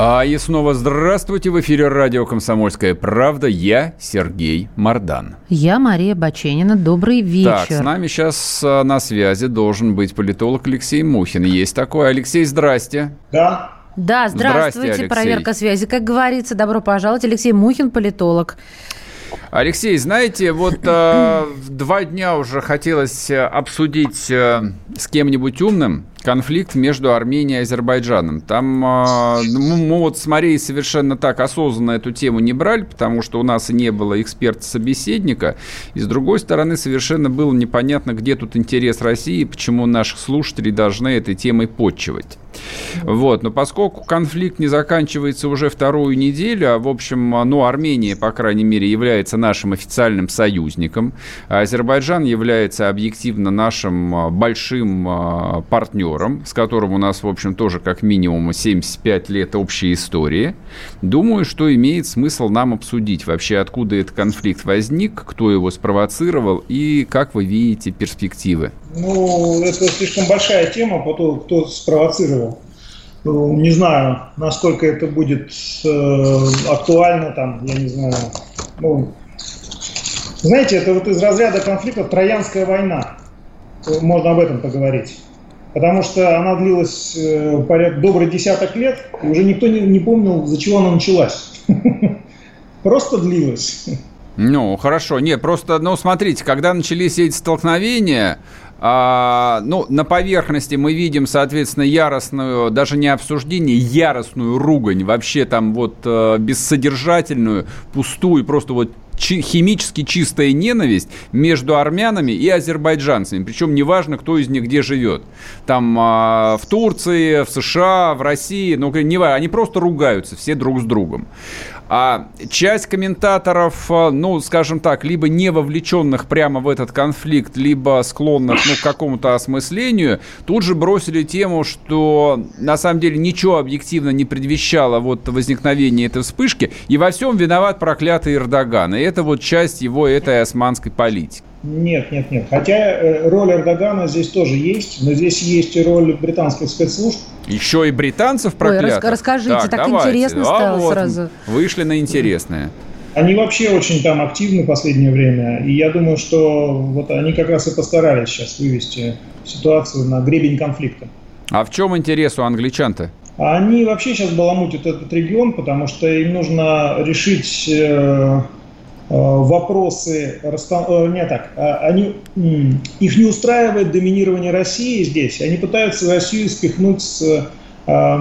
А и снова здравствуйте. В эфире радио «Комсомольская правда». Я Сергей Мордан. Я Мария Баченина. Добрый вечер. Так, с нами сейчас а, на связи должен быть политолог Алексей Мухин. Есть такой. Алексей, здрасте. Да. Да, здравствуйте. Здрасте. Проверка связи. Как говорится, добро пожаловать. Алексей Мухин, политолог. Алексей, знаете, вот э, два дня уже хотелось э, обсудить э, с кем-нибудь умным конфликт между Арменией и Азербайджаном. Там э, ну, мы вот с Марией совершенно так осознанно эту тему не брали, потому что у нас не было эксперта-собеседника. И с другой стороны, совершенно было непонятно, где тут интерес России, почему наших слушателей должны этой темой подчивать. Вот, но поскольку конфликт не заканчивается уже вторую неделю, а, в общем, ну, Армения, по крайней мере, является нашим официальным союзником, а Азербайджан является объективно нашим а, большим а, партнером, с которым у нас, в общем, тоже как минимум 75 лет общей истории, думаю, что имеет смысл нам обсудить вообще, откуда этот конфликт возник, кто его спровоцировал и как вы видите перспективы. Ну, это слишком большая тема, по то, кто спровоцировал. Ну, Не знаю, насколько это будет э, актуально, там, я не знаю. Ну, знаете, это вот из разряда конфликта Троянская война. Можно об этом поговорить. Потому что она длилась э, порядка добрый десяток лет, и уже никто не, не помнил, за чего она началась. Просто длилась. Ну, хорошо. Не, просто, ну, смотрите, когда начались эти столкновения, а, ну, на поверхности мы видим, соответственно, яростную, даже не обсуждение, яростную ругань, вообще там вот э, бессодержательную, пустую, просто вот химически чистая ненависть между армянами и азербайджанцами. Причем неважно, кто из них где живет. Там а, в Турции, в США, в России, ну, не важно, они просто ругаются все друг с другом. А часть комментаторов, а, ну, скажем так, либо не вовлеченных прямо в этот конфликт, либо склонных ну, к какому-то осмыслению, тут же бросили тему, что на самом деле ничего объективно не предвещало вот возникновение этой вспышки, и во всем виноват проклятый Эрдоган. И это вот часть его этой османской политики. Нет, нет, нет. Хотя э, роль Эрдогана здесь тоже есть, но здесь есть и роль британских спецслужб. Еще и британцев проклятых. рас- расскажите, так интересно стало сразу. Вышли на интересное. Они вообще очень там активны в последнее время, и я думаю, что вот они как раз и постарались сейчас вывести ситуацию на гребень конфликта. А в чем интерес у англичан-то? А Они вообще сейчас баламутят этот регион, потому что им нужно решить э, вопросы, расста- э, не так, а они, их не устраивает доминирование России здесь, они пытаются Россию спихнуть с, э, э,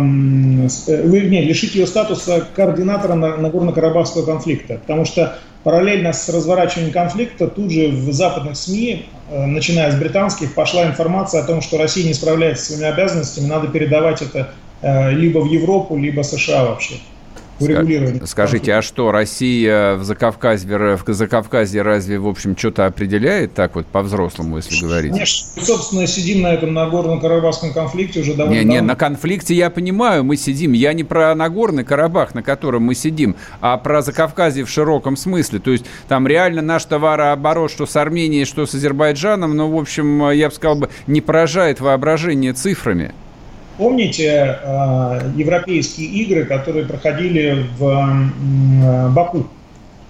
вернее, лишить ее статуса координатора на- Нагорно-Карабахского конфликта, потому что параллельно с разворачиванием конфликта тут же в западных СМИ, э, начиная с британских, пошла информация о том, что Россия не справляется с своими обязанностями, надо передавать это э, либо в Европу, либо США вообще. Урегулирование. Скажите, а что, Россия в Закавказье, в Закавказье разве, в общем, что-то определяет так вот по-взрослому, если говорить? Конечно, мы, собственно, сидим на этом Нагорно-Карабахском конфликте уже довольно Не, не, давно. на конфликте я понимаю, мы сидим. Я не про Нагорный Карабах, на котором мы сидим, а про Закавказье в широком смысле. То есть там реально наш товарооборот, что с Арменией, что с Азербайджаном, ну, в общем, я бы сказал бы, не поражает воображение цифрами. Помните э, европейские игры, которые проходили в э, Баку?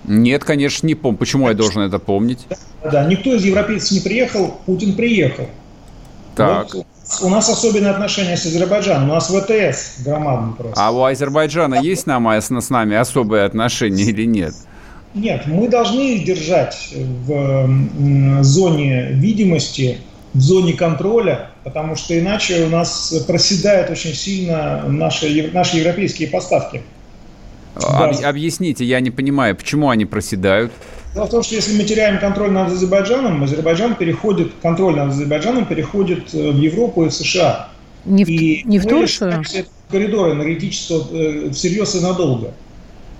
Нет, конечно, не помню. Почему я должен это помнить? Да, никто из европейцев не приехал, Путин приехал. Так. Вот у нас особенные отношения с Азербайджаном. У нас ВТС громадный просто. А у Азербайджана есть нам, а с нами особые отношения или нет? Нет, мы должны их держать в зоне видимости, в зоне контроля, потому что иначе у нас проседают очень сильно наши, наши европейские поставки. Об- объясните, я не понимаю, почему они проседают? Дело в том, что если мы теряем контроль над Азербайджаном, Азербайджан переходит, контроль над Азербайджаном переходит э, в Европу и в США. Не в, И не в Турцию? коридора энергетического э, всерьез и надолго.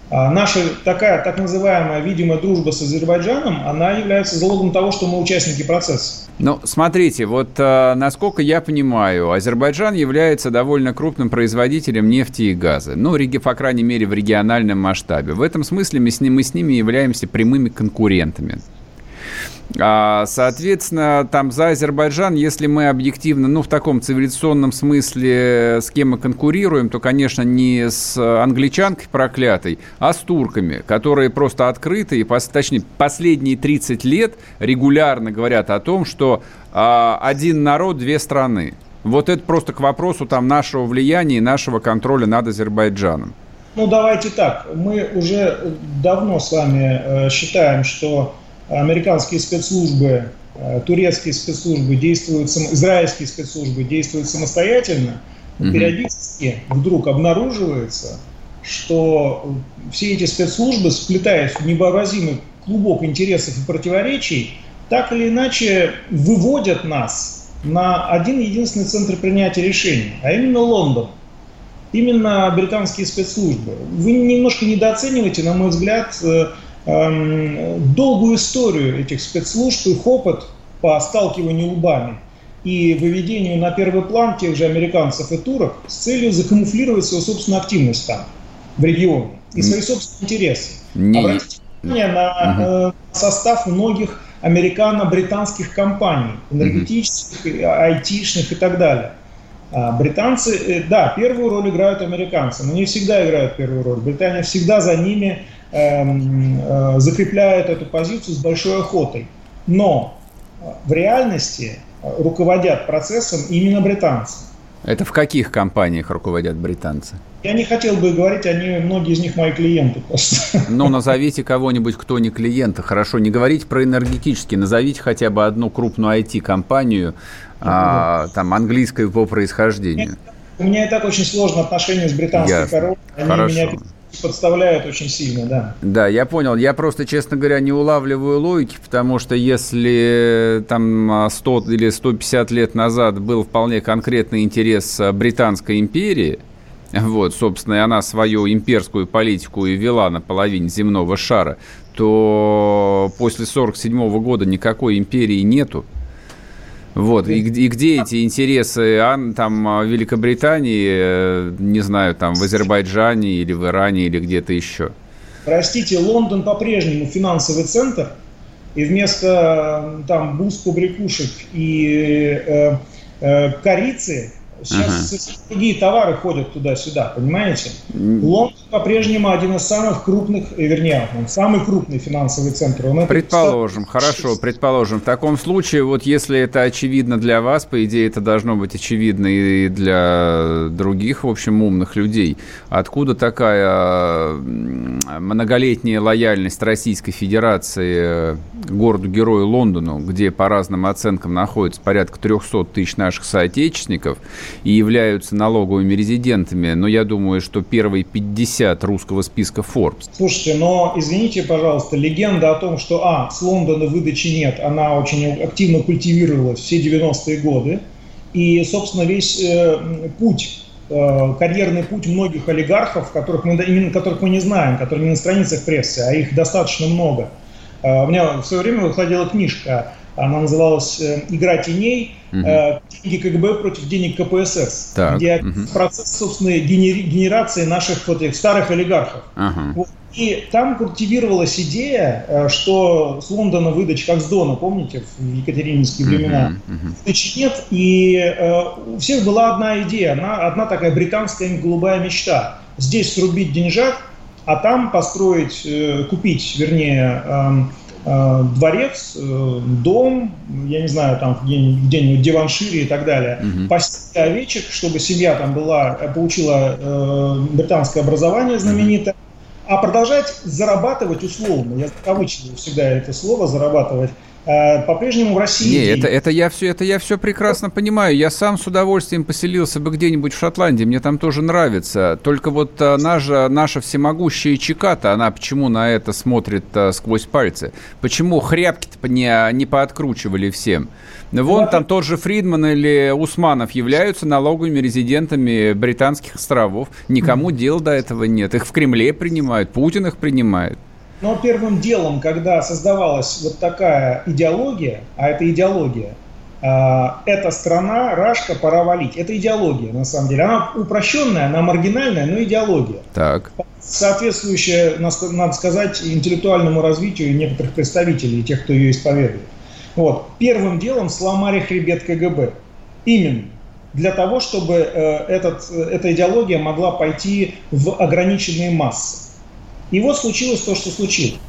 А наша такая так называемая видимая дружба с Азербайджаном, она является залогом того, что мы участники процесса. Ну, смотрите, вот э, насколько я понимаю, Азербайджан является довольно крупным производителем нефти и газа. Ну, по крайней мере, в региональном масштабе. В этом смысле мы с, ним, мы с ними являемся прямыми конкурентами. А, соответственно, там за Азербайджан, если мы объективно, ну, в таком цивилизационном смысле, с кем мы конкурируем, то, конечно, не с англичанкой проклятой, а с турками, которые просто открыты и, точнее, последние 30 лет регулярно говорят о том, что а, один народ, две страны. Вот это просто к вопросу там нашего влияния и нашего контроля над Азербайджаном. Ну, давайте так. Мы уже давно с вами э, считаем, что американские спецслужбы, э, турецкие спецслужбы действуют, израильские спецслужбы действуют самостоятельно, угу. периодически вдруг обнаруживается, что все эти спецслужбы, сплетаясь в невообразимый клубок интересов и противоречий, так или иначе выводят нас на один единственный центр принятия решений, а именно Лондон. Именно британские спецслужбы. Вы немножко недооцениваете, на мой взгляд, э, долгую историю этих спецслужб, их опыт по сталкиванию лбами и выведению на первый план тех же американцев и турок с целью закамуфлировать свою собственную активность там, в регионе, и свои собственные интересы. Не... Обратите внимание на угу. состав многих американо-британских компаний, энергетических, айтишных и так далее. А британцы, э, да, первую роль играют американцы, но не всегда играют первую роль. Британия всегда за ними Эм, закрепляют эту позицию с большой охотой. Но э, в реальности э, руководят процессом именно британцы. Это в каких компаниях руководят британцы? Я не хотел бы говорить, они, многие из них мои клиенты просто. Ну, назовите кого-нибудь, кто не клиенты. Хорошо, не говорите про энергетические, назовите хотя бы одну крупную IT-компанию, а, там, английской по происхождению. У меня и так очень сложные отношения с британской короной. Они Хорошо. меня подставляют очень сильно, да. Да, я понял. Я просто, честно говоря, не улавливаю логики, потому что если там 100 или 150 лет назад был вполне конкретный интерес Британской империи, вот, собственно, и она свою имперскую политику и вела на половине земного шара, то после 1947 года никакой империи нету. Вот, и, и где эти интересы Ан, там, а, Великобритании, э, не знаю, там, в Азербайджане или в Иране или где-то еще? Простите, Лондон по-прежнему финансовый центр, и вместо там бус побрякушек и э, э, корицы Сейчас ага. другие товары ходят туда-сюда, понимаете? Лондон по-прежнему один из самых крупных, э, вернее, он самый крупный финансовый центр. Он предположим, это... хорошо, предположим. В таком случае, вот если это очевидно для вас, по идее, это должно быть очевидно и для других, в общем, умных людей. Откуда такая многолетняя лояльность Российской Федерации э, городу-герою Лондону, где по разным оценкам находится порядка 300 тысяч наших соотечественников, и являются налоговыми резидентами, но я думаю, что первые 50 русского списка Forbes. Слушайте, но извините, пожалуйста, легенда о том, что, а, с Лондона выдачи нет, она очень активно культивировалась все 90-е годы, и, собственно, весь э, путь э, карьерный путь многих олигархов, которых мы, именно которых мы не знаем, которые не на страницах прессы, а их достаточно много. Э, у меня в свое время выходила книжка она называлась э, «Игра теней. Угу. Деньги КГБ против денег КПСС», так, где угу. процесс, собственно, генерации наших вот этих старых олигархов. Ага. Вот. И там культивировалась идея, э, что с Лондона выдача, как с Дона, помните, в екатерининские времена, uh-huh, uh-huh. выдачи нет, и э, у всех была одна идея, одна, одна такая британская голубая мечта. Здесь срубить деньжат, а там построить, э, купить, вернее, э, Э, дворец, э, дом, я не знаю, там где-нибудь, где-нибудь Диваншире и так далее, угу. пасти овечек, чтобы семья там была, э, получила э, британское образование знаменитое, а продолжать зарабатывать условно, я закавычиваю всегда это слово, зарабатывать, Э, по-прежнему в России... Не, это, это, я все, это я все прекрасно понимаю. Я сам с удовольствием поселился бы где-нибудь в Шотландии. Мне там тоже нравится. Только вот а, наша, наша всемогущая Чиката, она почему на это смотрит а, сквозь пальцы? Почему хряпки-то не, не пооткручивали всем? Вон ну, там тот же Фридман или Усманов являются налоговыми резидентами британских островов. Никому дел до этого нет. Их в Кремле принимают, Путин их принимает. Но первым делом, когда создавалась вот такая идеология, а это идеология, а, эта страна, Рашка, пора валить. Это идеология, на самом деле. Она упрощенная, она маргинальная, но идеология. Так. Соответствующая, надо сказать, интеллектуальному развитию некоторых представителей, тех, кто ее исповедует. Вот. Первым делом сломали хребет КГБ. Именно для того, чтобы э, этот, э, эта идеология могла пойти в ограниченные массы. И вот случилось то, что случилось.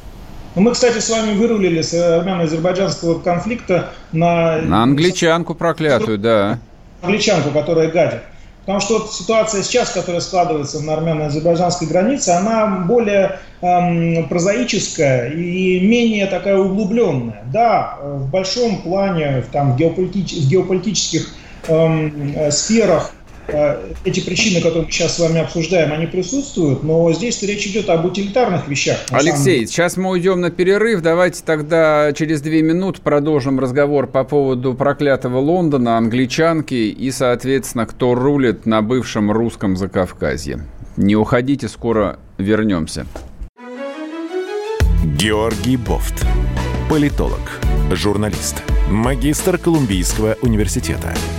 Ну, мы, кстати, с вами вырулили с армяно-азербайджанского конфликта на... На англичанку проклятую, да. Англичанку, которая гадит. Потому что вот ситуация сейчас, которая складывается на армяно-азербайджанской границе, она более эм, прозаическая и менее такая углубленная. Да, в большом плане, там, в, геополитич, в геополитических эм, э, сферах Э, эти причины, которые мы сейчас с вами обсуждаем, они присутствуют, но здесь речь идет об утилитарных вещах. Алексей, сейчас мы уйдем на перерыв. Давайте тогда через две минуты продолжим разговор по поводу проклятого Лондона, англичанки и, соответственно, кто рулит на бывшем русском Закавказье. Не уходите, скоро вернемся. Георгий Бофт. Политолог, журналист, магистр Колумбийского университета –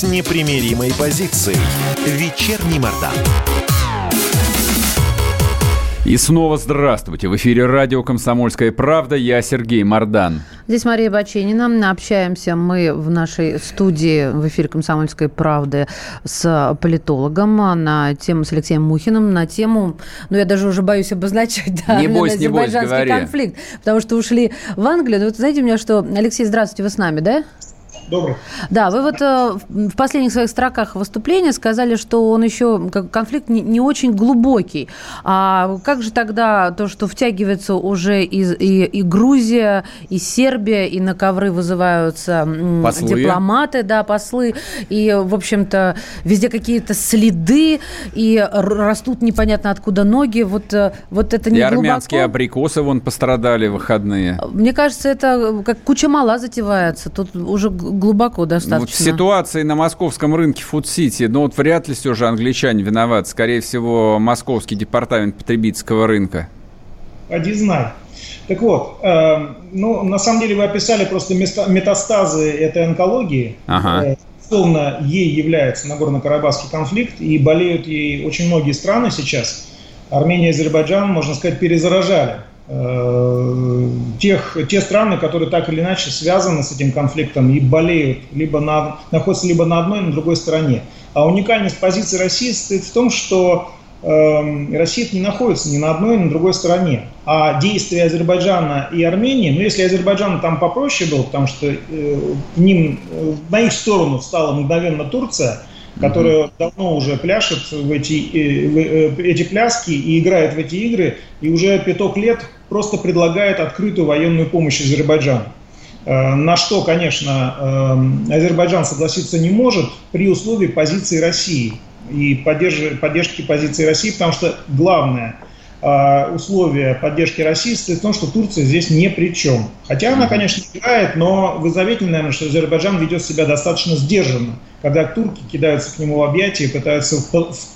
с непримиримой позицией. Вечерний Мордан. И снова здравствуйте. В эфире радио «Комсомольская правда». Я Сергей Мордан. Здесь Мария Баченина. Общаемся мы в нашей студии в эфире «Комсомольской правды» с политологом на тему с Алексеем Мухиным, на тему, ну, я даже уже боюсь обозначать, да, не бойся, не бойся, говори. конфликт, потому что ушли в Англию. Ну, вот знаете у меня, что... Алексей, здравствуйте, вы с нами, да? Добрый. Да, вы вот э, в последних своих строках выступления сказали, что он еще конфликт не, не очень глубокий. А как же тогда то, что втягивается уже и, и, и Грузия, и Сербия, и на ковры вызываются послы. дипломаты, да, послы, и, в общем-то, везде какие-то следы, и растут непонятно откуда ноги. Вот, э, вот это не и глубоко. армянские абрикосы вон пострадали в выходные. Мне кажется, это как куча мала затевается. Тут уже глубоко достаточно. Вот в ситуации на московском рынке Фуд-Сити, ну вот вряд ли все же англичане виноваты. Скорее всего, московский департамент потребительского рынка. Поди знай. Так вот, э, ну, на самом деле вы описали просто места, метастазы этой онкологии. Ага. Э, Словно ей является Нагорно-Карабахский конфликт, и болеют ей очень многие страны сейчас. Армения и Азербайджан, можно сказать, перезаражали тех, те страны, которые так или иначе связаны с этим конфликтом и болеют, либо на, находятся либо на одной, либо на другой стороне. А уникальность позиции России состоит в том, что э, Россия не находится ни на одной, ни на другой стороне. А действия Азербайджана и Армении, ну если Азербайджан там попроще был, потому что э, ним, э, на их сторону встала мгновенно Турция – которая mm-hmm. давно уже пляшет в эти, э, в э, эти пляски и играет в эти игры, и уже пяток лет просто предлагает открытую военную помощь Азербайджану. Э, на что, конечно, Азербайджан согласиться не может при условии позиции России и поддержки, позиции России, потому что главное – условия поддержки России состоит в том, что Турция здесь ни при чем. Хотя она, конечно, играет, но вы заметили, наверное, что Азербайджан ведет себя достаточно сдержанно, когда турки кидаются к нему в объятия и пытаются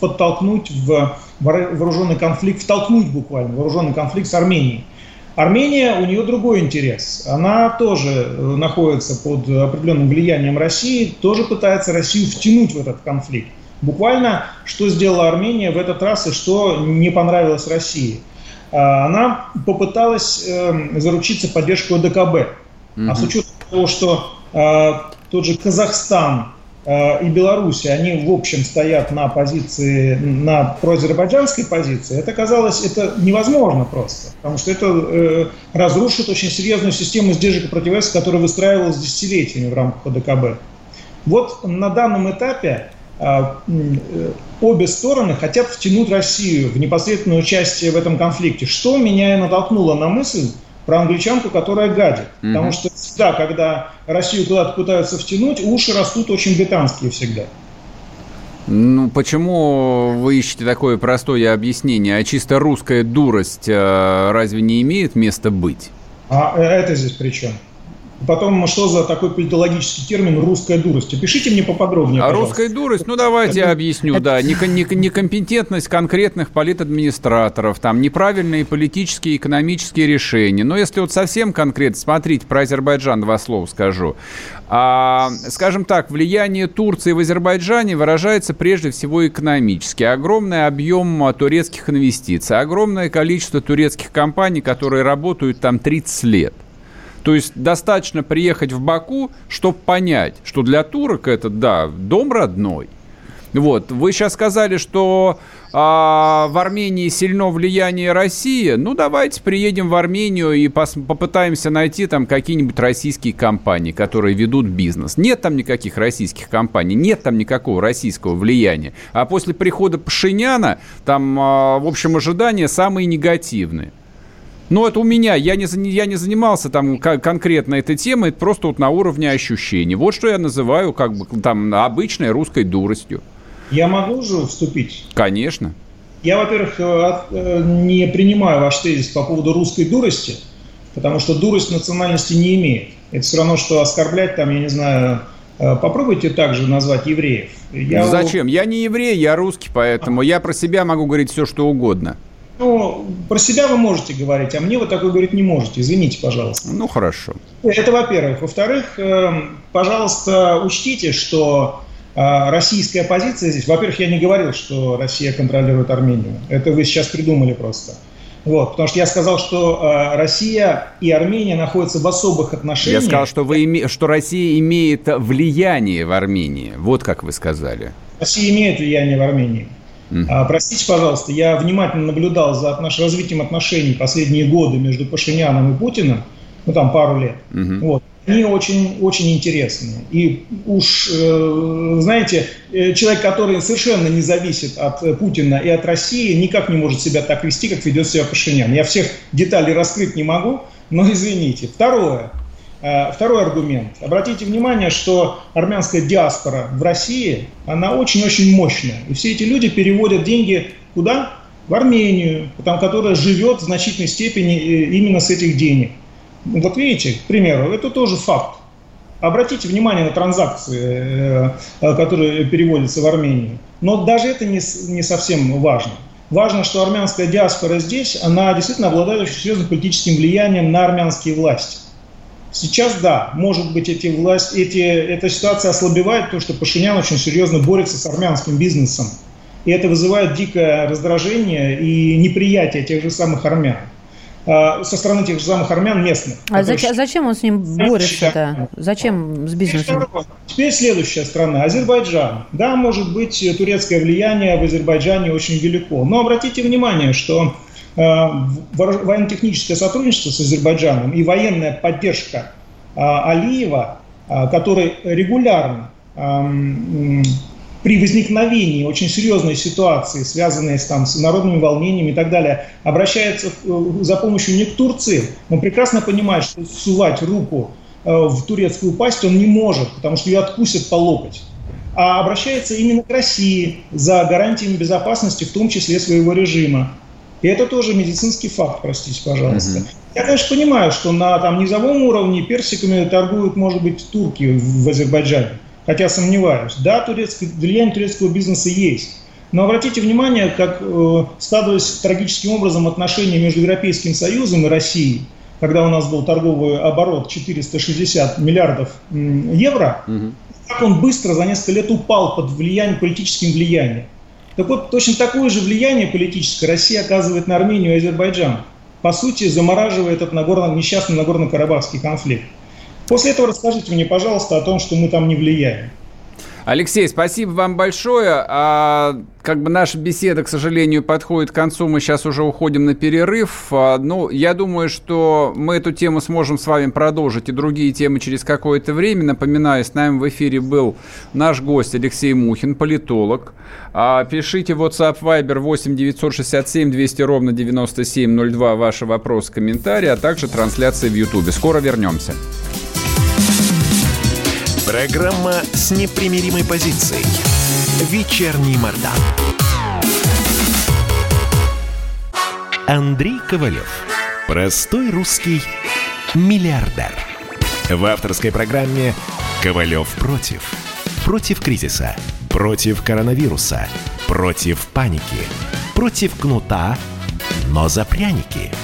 подтолкнуть в вооруженный конфликт, втолкнуть буквально вооруженный конфликт с Арменией. Армения, у нее другой интерес. Она тоже э, находится под определенным влиянием России, тоже пытается Россию втянуть в этот конфликт. Буквально, что сделала Армения в этот раз и что не понравилось России. А, она попыталась эм, заручиться поддержкой ОДКБ. Mm-hmm. А с учетом того, что тот же Казахстан и Беларусь, они в общем стоят на позиции, на проазербайджанской позиции, это казалось, это невозможно просто, потому что это э, разрушит очень серьезную систему сдержек и противовесов, которая выстраивалась десятилетиями в рамках ОДКБ. Вот на данном этапе а, э, обе стороны хотят втянуть Россию в непосредственное участие в этом конфликте. Что меня и натолкнуло на мысль про англичанку, которая гадит. Mm-hmm. Потому что всегда, когда Россию куда-то пытаются втянуть, уши растут очень британские всегда. Ну, почему вы ищете такое простое объяснение? А чисто русская дурость э, разве не имеет места быть? А э, это здесь при чем? Потом, что за такой политологический термин «русская дурость»? Опишите мне поподробнее, А пожалуйста. русская дурость, ну давайте я объясню, да. Некомпетентность конкретных политадминистраторов, там неправильные политические и экономические решения. Но если вот совсем конкретно, смотрите, про Азербайджан два слова скажу. А, скажем так, влияние Турции в Азербайджане выражается прежде всего экономически. Огромный объем турецких инвестиций, огромное количество турецких компаний, которые работают там 30 лет. То есть достаточно приехать в Баку, чтобы понять, что для турок это, да, дом родной. Вот, вы сейчас сказали, что а, в Армении сильно влияние России. Ну, давайте приедем в Армению и пос, попытаемся найти там какие-нибудь российские компании, которые ведут бизнес. Нет там никаких российских компаний, нет там никакого российского влияния. А после прихода Пашиняна там, а, в общем, ожидания самые негативные. Ну, это у меня. Я не, я не занимался там конкретно этой темой, это просто вот на уровне ощущений. Вот что я называю как бы там обычной русской дуростью. Я могу же вступить? Конечно. Я, во-первых, э, э, не принимаю ваш тезис по поводу русской дурости, потому что дурость национальности не имеет. Это все равно, что оскорблять там, я не знаю, э, Попробуйте также назвать евреев. Я... Зачем? Я не еврей, я русский, поэтому а. я про себя могу говорить все, что угодно. Ну, про себя вы можете говорить, а мне вы такое говорить не можете. Извините, пожалуйста. Ну, хорошо. Это во-первых. Во-вторых, эм, пожалуйста, учтите, что э, российская позиция здесь... Во-первых, я не говорил, что Россия контролирует Армению. Это вы сейчас придумали просто. Вот, потому что я сказал, что э, Россия и Армения находятся в особых отношениях. Я сказал, что, вы име... что Россия имеет влияние в Армении. Вот как вы сказали. Россия имеет влияние в Армении. Mm-hmm. Простите, пожалуйста, я внимательно наблюдал за отнош... развитием отношений последние годы между Пашиняном и Путиным, ну там пару лет. Mm-hmm. Вот. Они очень, очень интересные. И уж, э, знаете, э, человек, который совершенно не зависит от Путина и от России, никак не может себя так вести, как ведет себя Пашинян. Я всех деталей раскрыть не могу, но извините. Второе. Э, второй аргумент. Обратите внимание, что армянская диаспора в России, она очень-очень мощная. И все эти люди переводят деньги куда? В Армению, там, которая живет в значительной степени э, именно с этих денег. Вот видите, к примеру, это тоже факт. Обратите внимание на транзакции, э, которые переводятся в Армению. Но даже это не, не совсем важно. Важно, что армянская диаспора здесь, она действительно обладает очень серьезным политическим влиянием на армянские власти. Сейчас, да, может быть, эти власти, эти, эта ситуация ослабевает, потому что Пашинян очень серьезно борется с армянским бизнесом. И это вызывает дикое раздражение и неприятие тех же самых армян а, со стороны тех же самых армян местных. А зачем, зачем он с ним борется-то? Зачем с бизнесом? Теперь следующая страна, Азербайджан. Да, может быть, турецкое влияние в Азербайджане очень велико. Но обратите внимание, что военно-техническое сотрудничество с Азербайджаном и военная поддержка э, Алиева, э, который регулярно при возникновении очень серьезной ситуации, связанной с, там, с народными волнениями и так далее, обращается за помощью не к Турции. Он прекрасно понимает, что сувать руку в турецкую пасть он не может, потому что ее откусят по локоть. А обращается именно к России за гарантиями безопасности, в том числе своего режима. И это тоже медицинский факт, простите, пожалуйста. Угу. Я, конечно, понимаю, что на там, низовом уровне персиками торгуют, может быть, турки в Азербайджане. Хотя сомневаюсь. Да, турецкое, влияние турецкого бизнеса есть. Но обратите внимание, как э, складывались трагическим образом отношения между Европейским Союзом и Россией, когда у нас был торговый оборот 460 миллиардов евро, угу. как он быстро за несколько лет упал под влиянием, политическим влиянием. Так вот, точно такое же влияние политическое Россия оказывает на Армению и Азербайджан. По сути, замораживает этот Нагорно, несчастный Нагорно-Карабахский конфликт. После этого расскажите мне, пожалуйста, о том, что мы там не влияем. Алексей, спасибо вам большое. А, как бы наша беседа, к сожалению, подходит к концу. Мы сейчас уже уходим на перерыв. А, ну, я думаю, что мы эту тему сможем с вами продолжить и другие темы через какое-то время. Напоминаю, с нами в эфире был наш гость Алексей Мухин, политолог. А, пишите в WhatsApp Viber 8 967 200 ровно 9702 ваши вопросы, комментарии, а также трансляции в YouTube. Скоро вернемся. Программа с непримиримой позицией. Вечерний Мордан. Андрей Ковалев. Простой русский миллиардер. В авторской программе «Ковалев против». Против кризиса. Против коронавируса. Против паники. Против кнута, но за пряники –